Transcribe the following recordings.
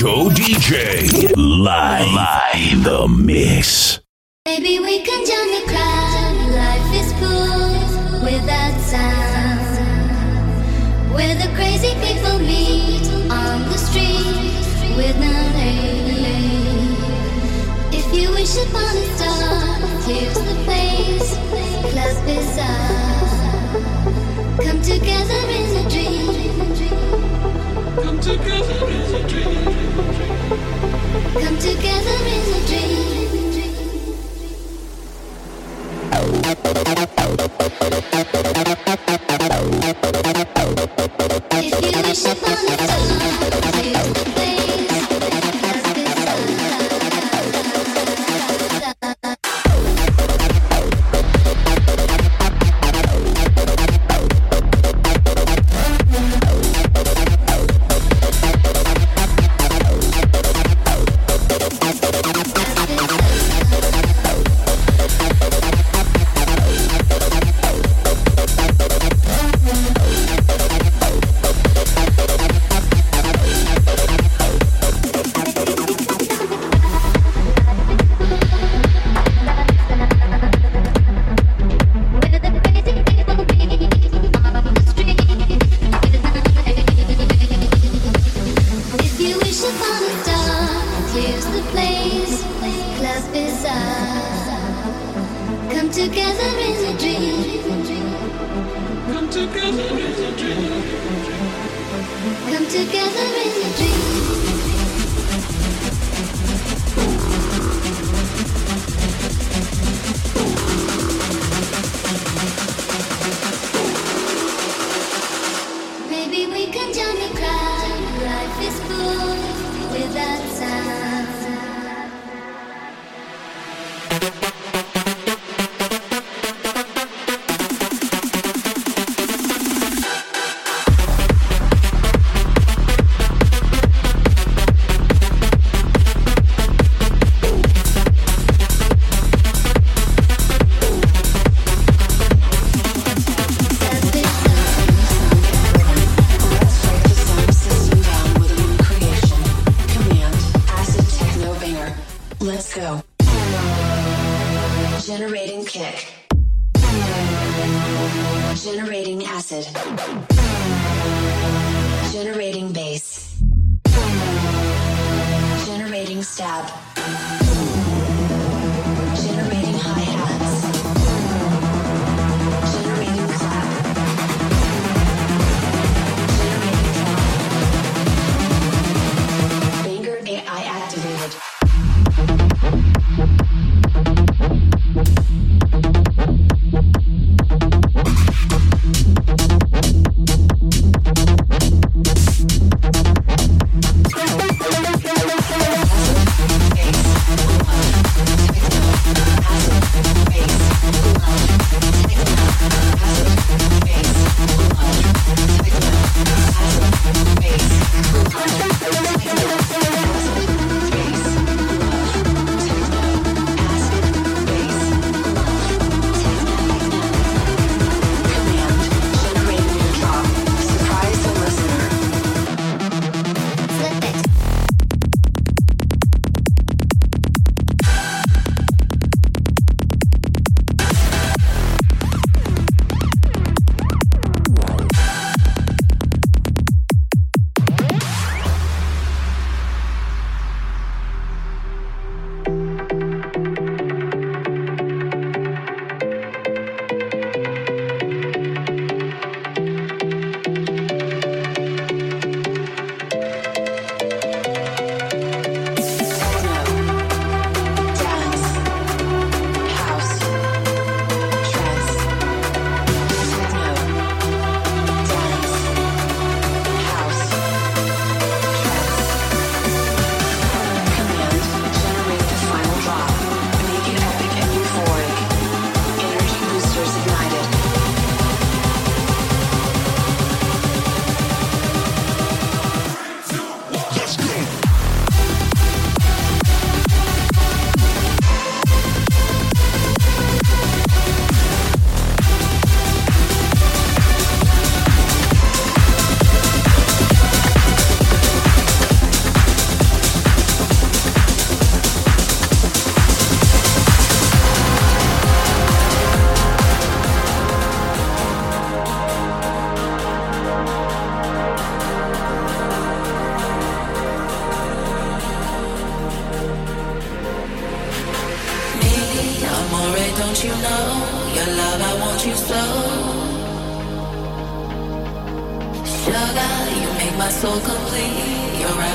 Tito DJ. Live. Live. The mix. Maybe we can join the crowd. Life is full without sound. Where the crazy people meet on the street with no name. If you wish upon a star, here's the place. Come together in a dream. If you wish upon a star,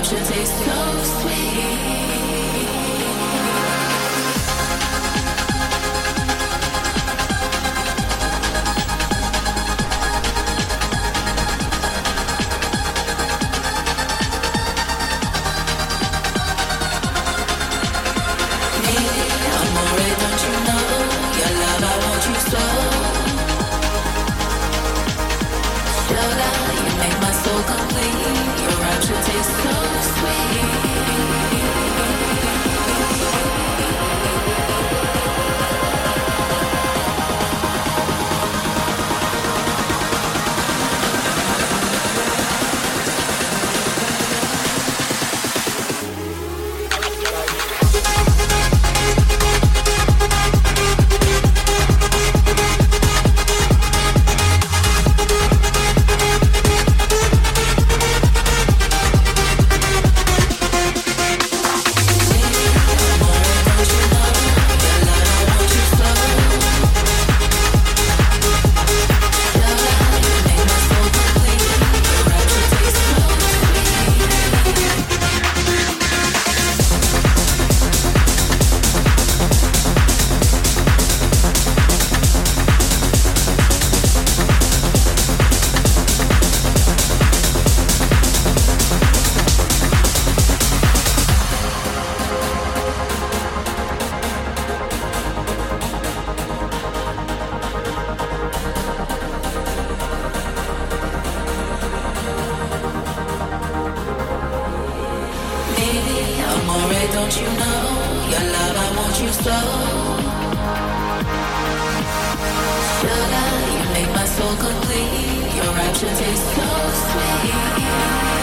Watch taste so sweet. Sugar, you make my soul complete. Your rapture tastes so sweet.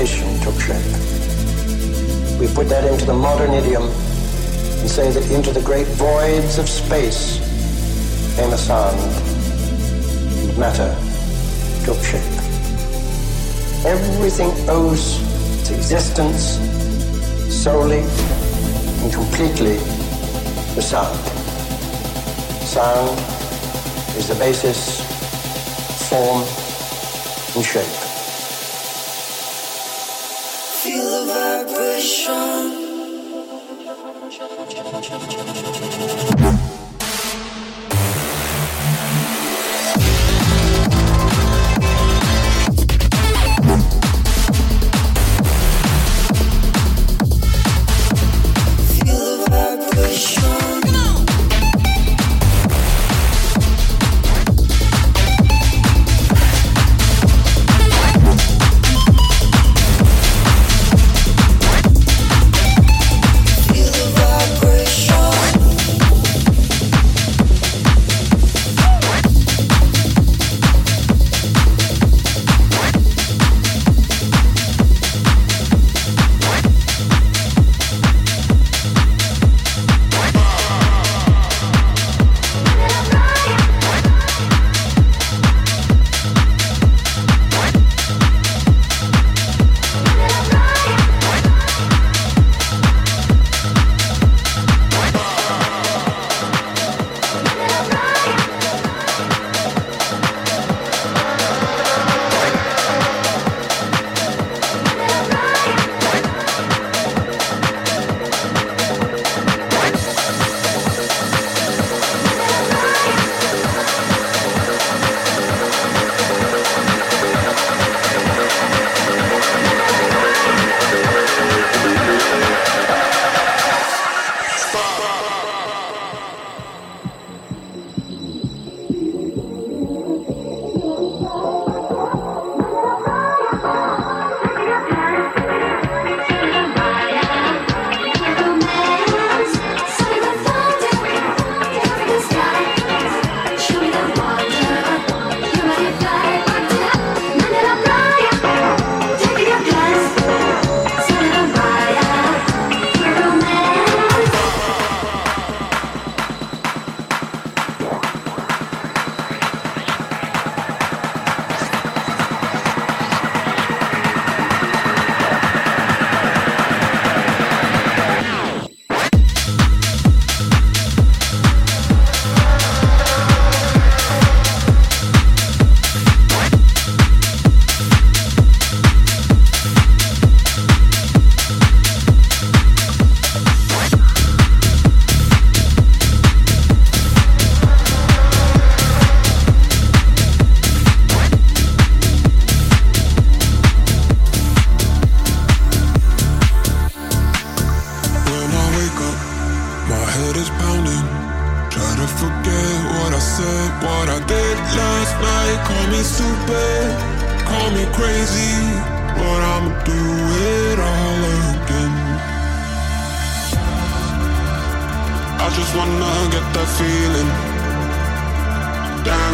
Creation took shape. We put that into the modern idiom and say that into the great voids of space came a sound, and matter took shape. Everything owes its existence solely and completely to sound. Sound is the basis, form, and shape. 你说。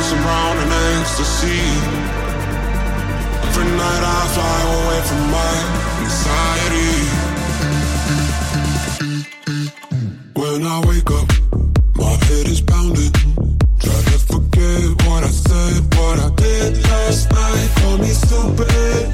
dancing round in ecstasy. Every night I fly away from my anxiety. When I wake up, my head is pounding. Try to forget what I said, what I did last night. Call me stupid.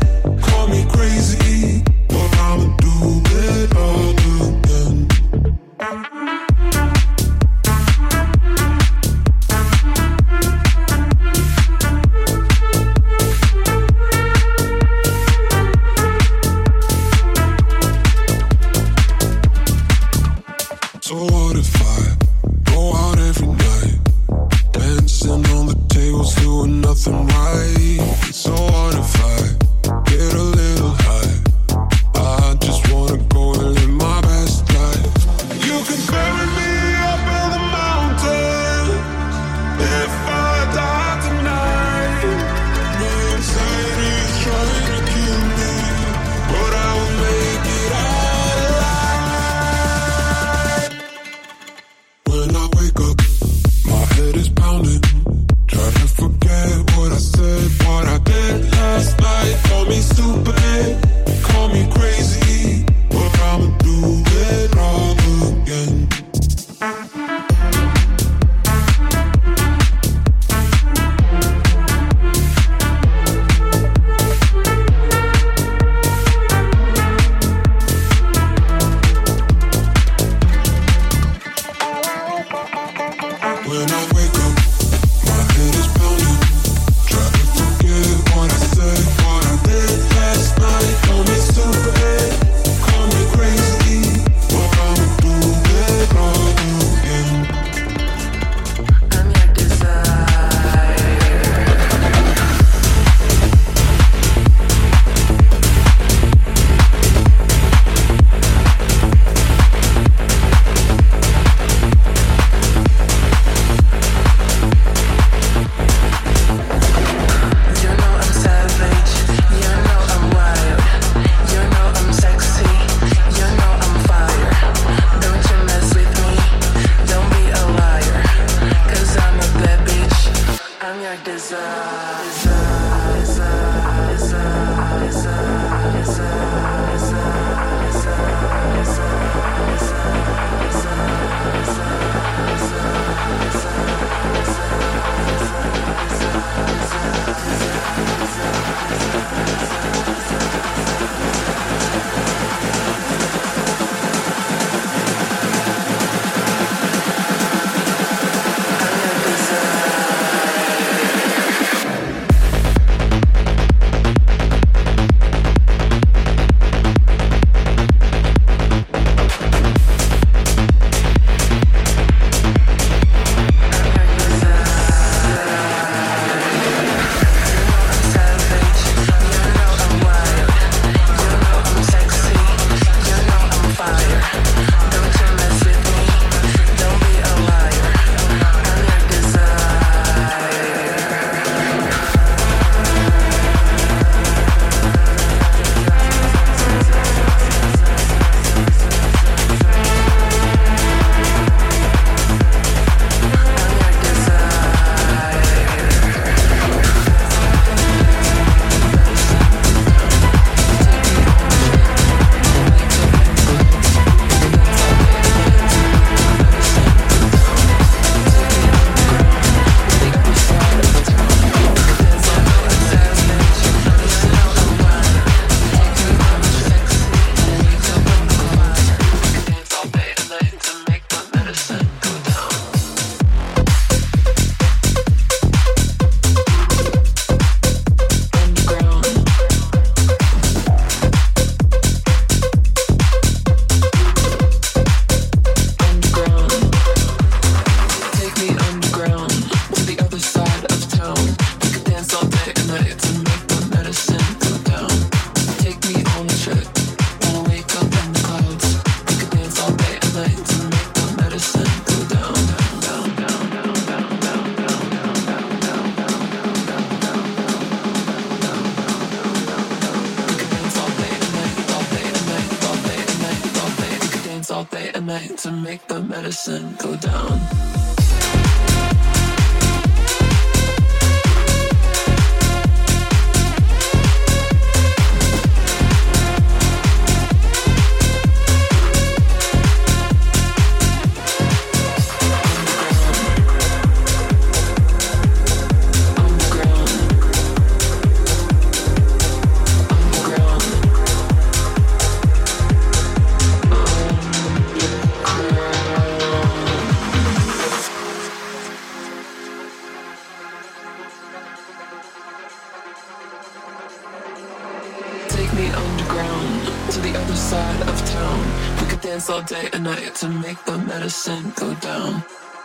All day and night to make the medicine go down.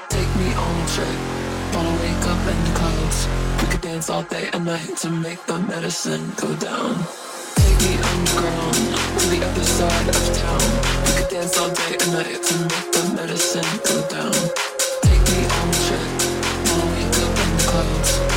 Take me on a trip, wanna wake up in the clouds. We could dance all day and night to make the medicine go down. Take me underground to the other side of town. We could dance all day and night to make the medicine go down. Take me on a trip, wanna wake up in the clouds.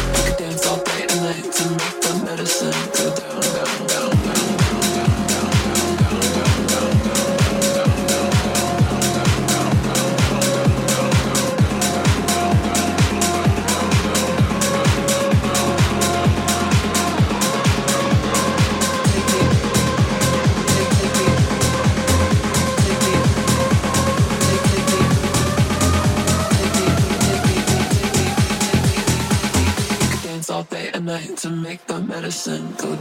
Medicine go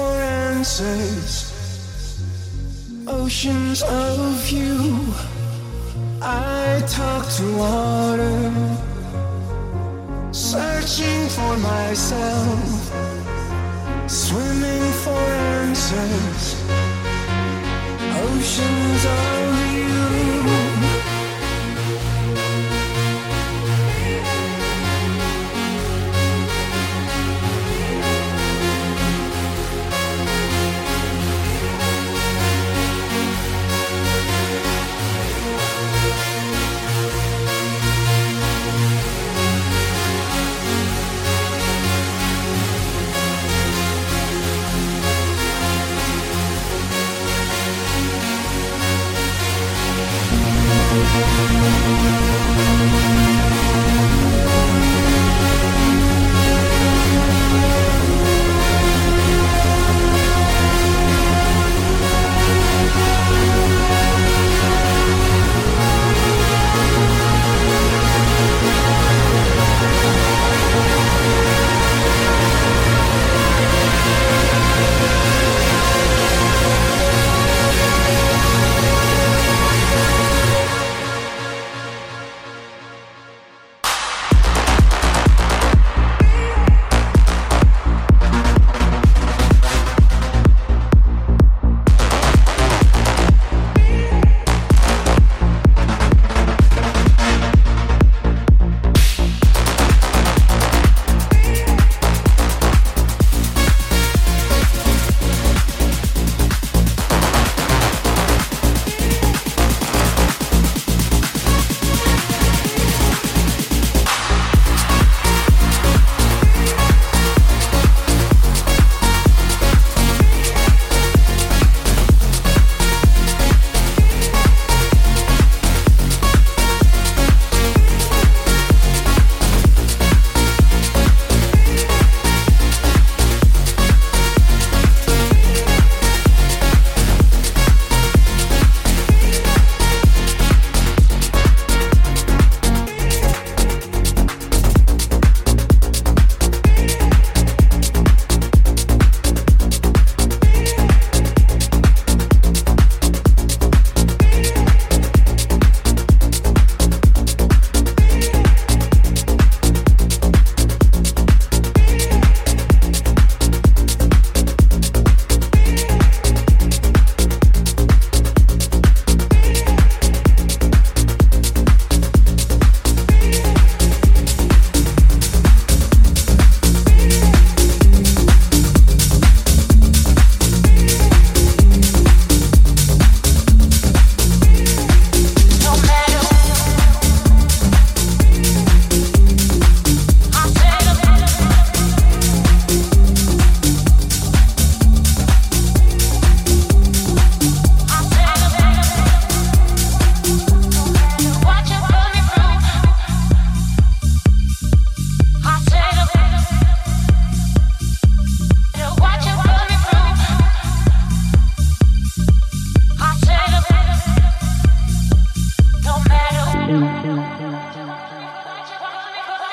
for answers. Oceans of you. I talk to water, searching for myself, swimming for answers. Oceans of you.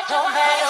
don't matter.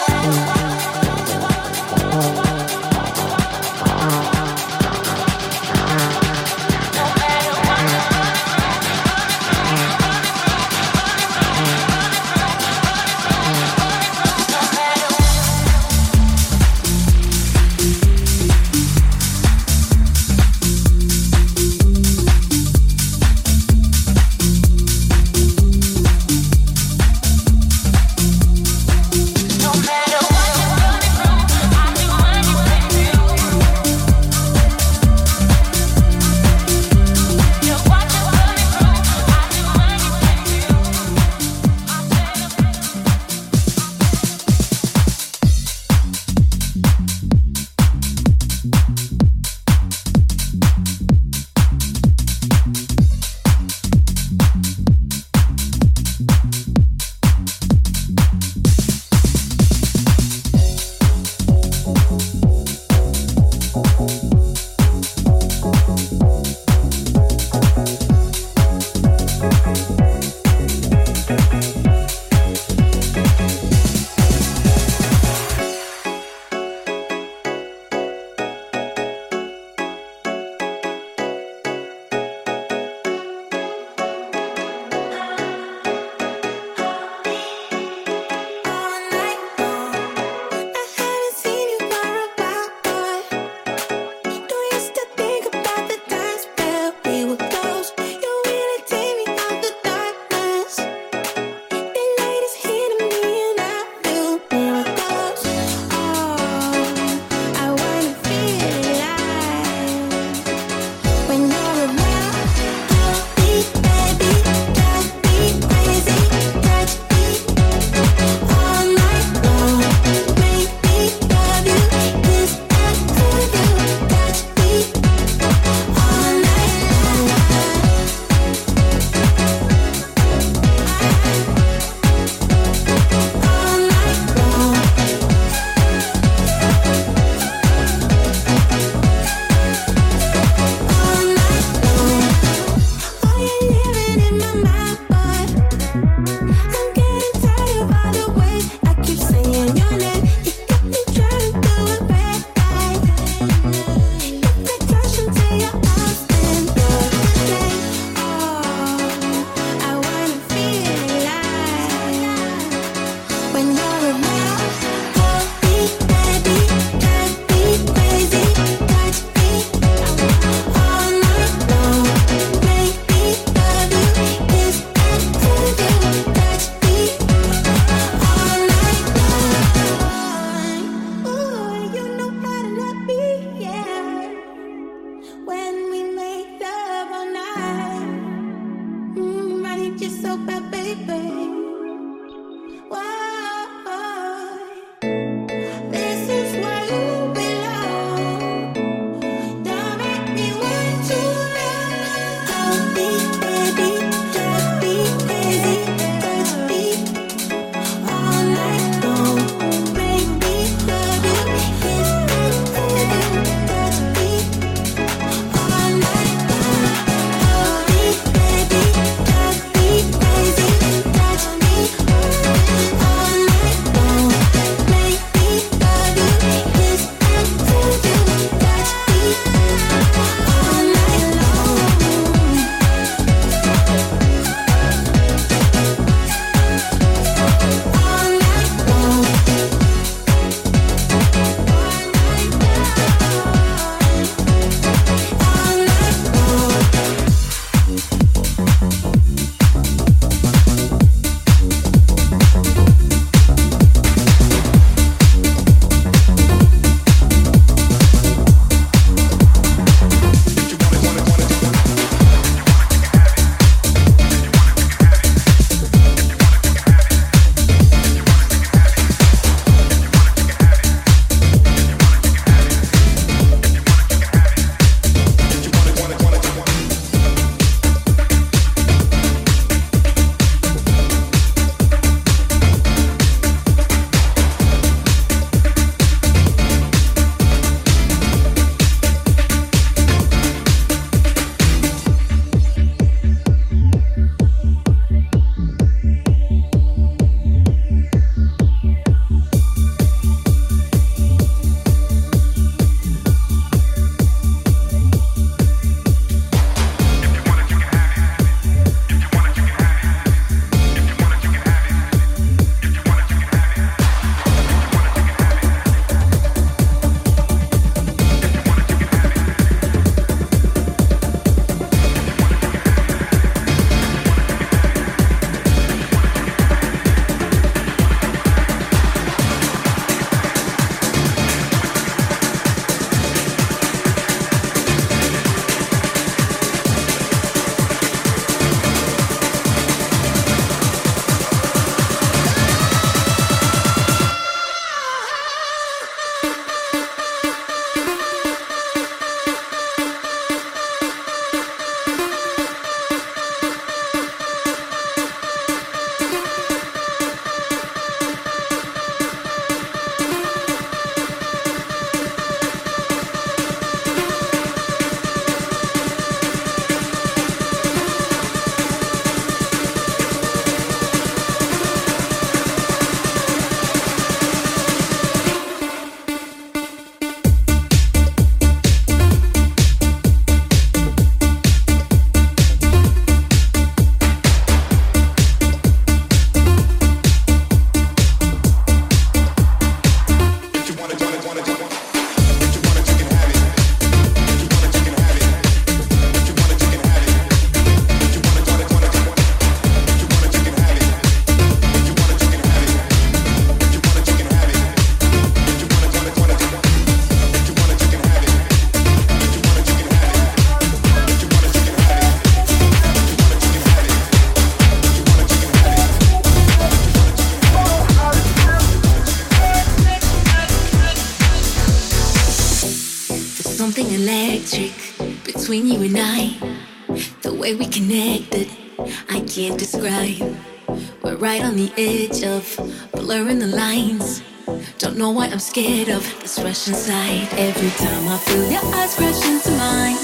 I'm scared of this rush inside. Every time I feel your eyes crash into mine,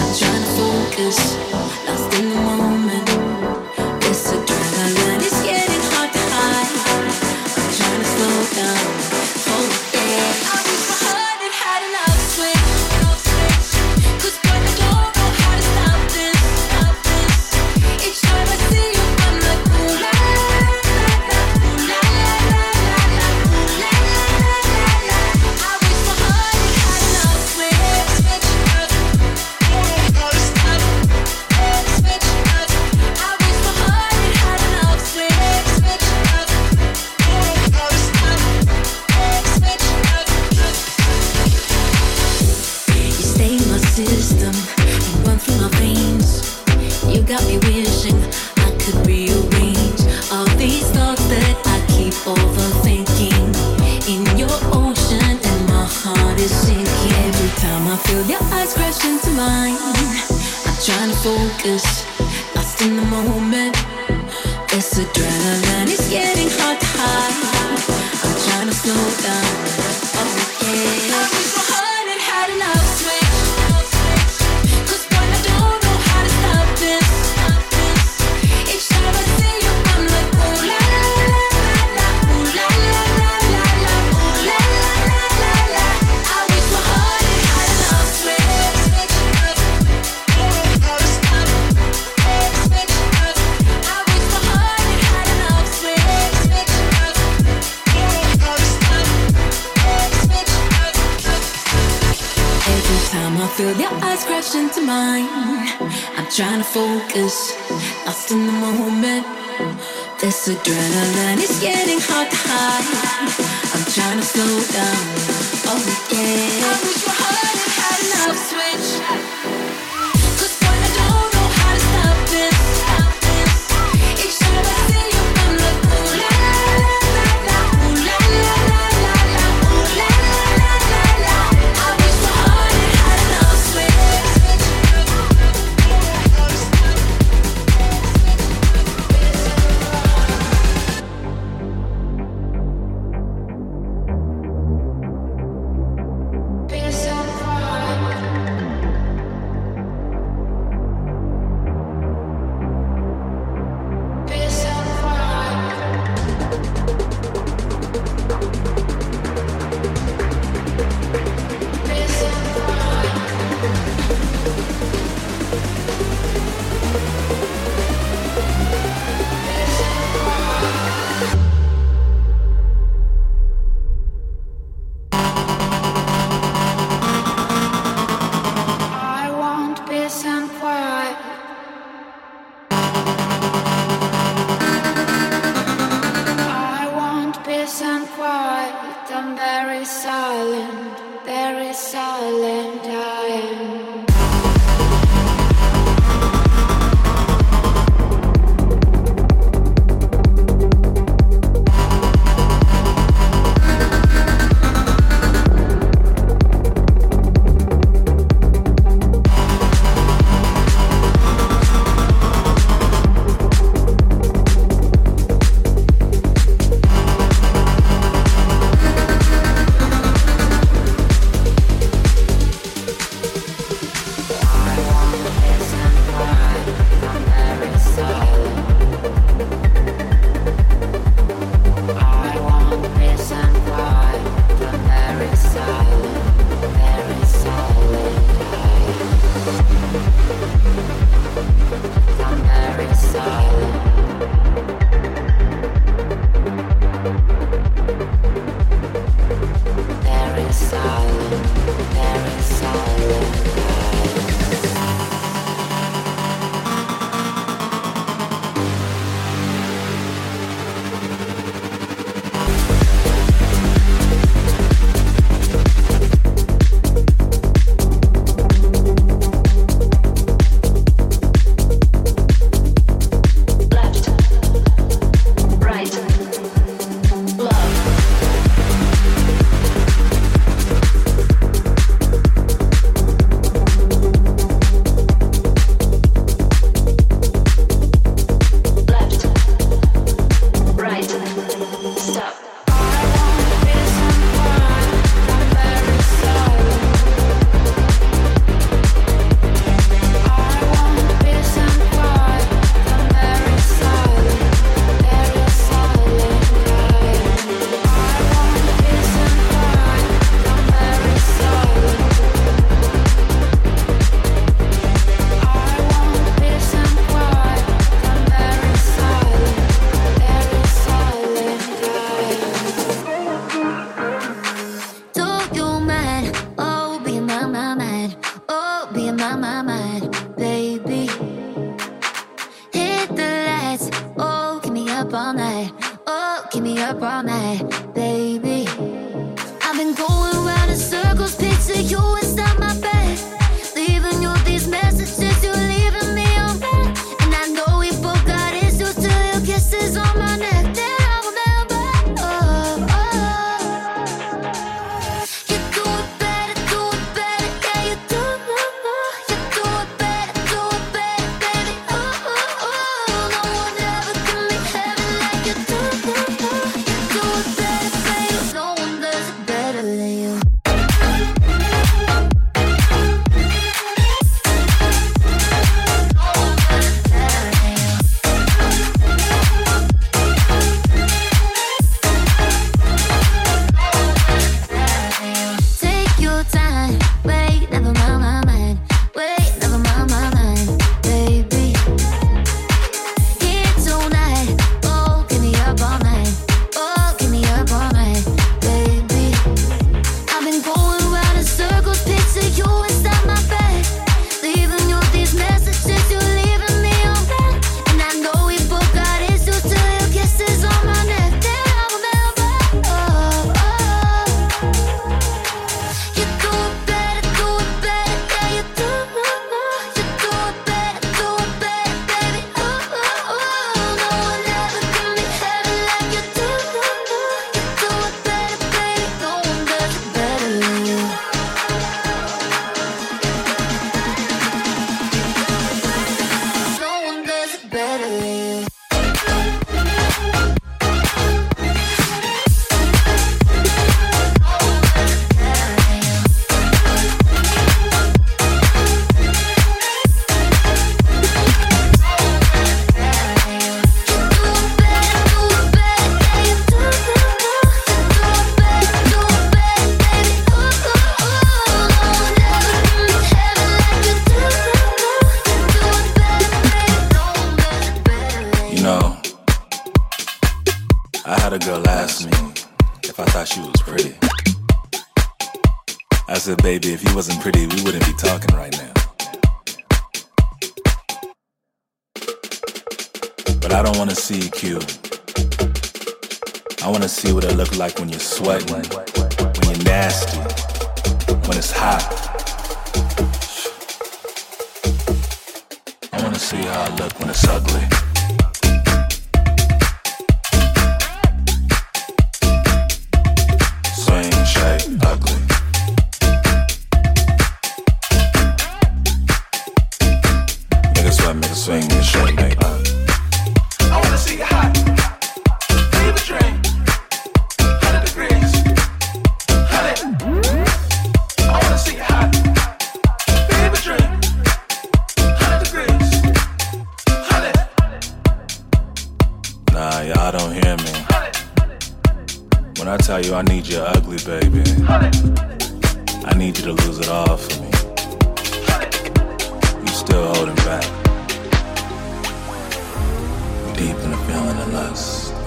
I'm trying to focus, lost in the moment. trying to focus, lost in the moment. This adrenaline is getting hard to hide. I'm trying to slow down. Oh yeah. I wish my heart had enough switch. Like when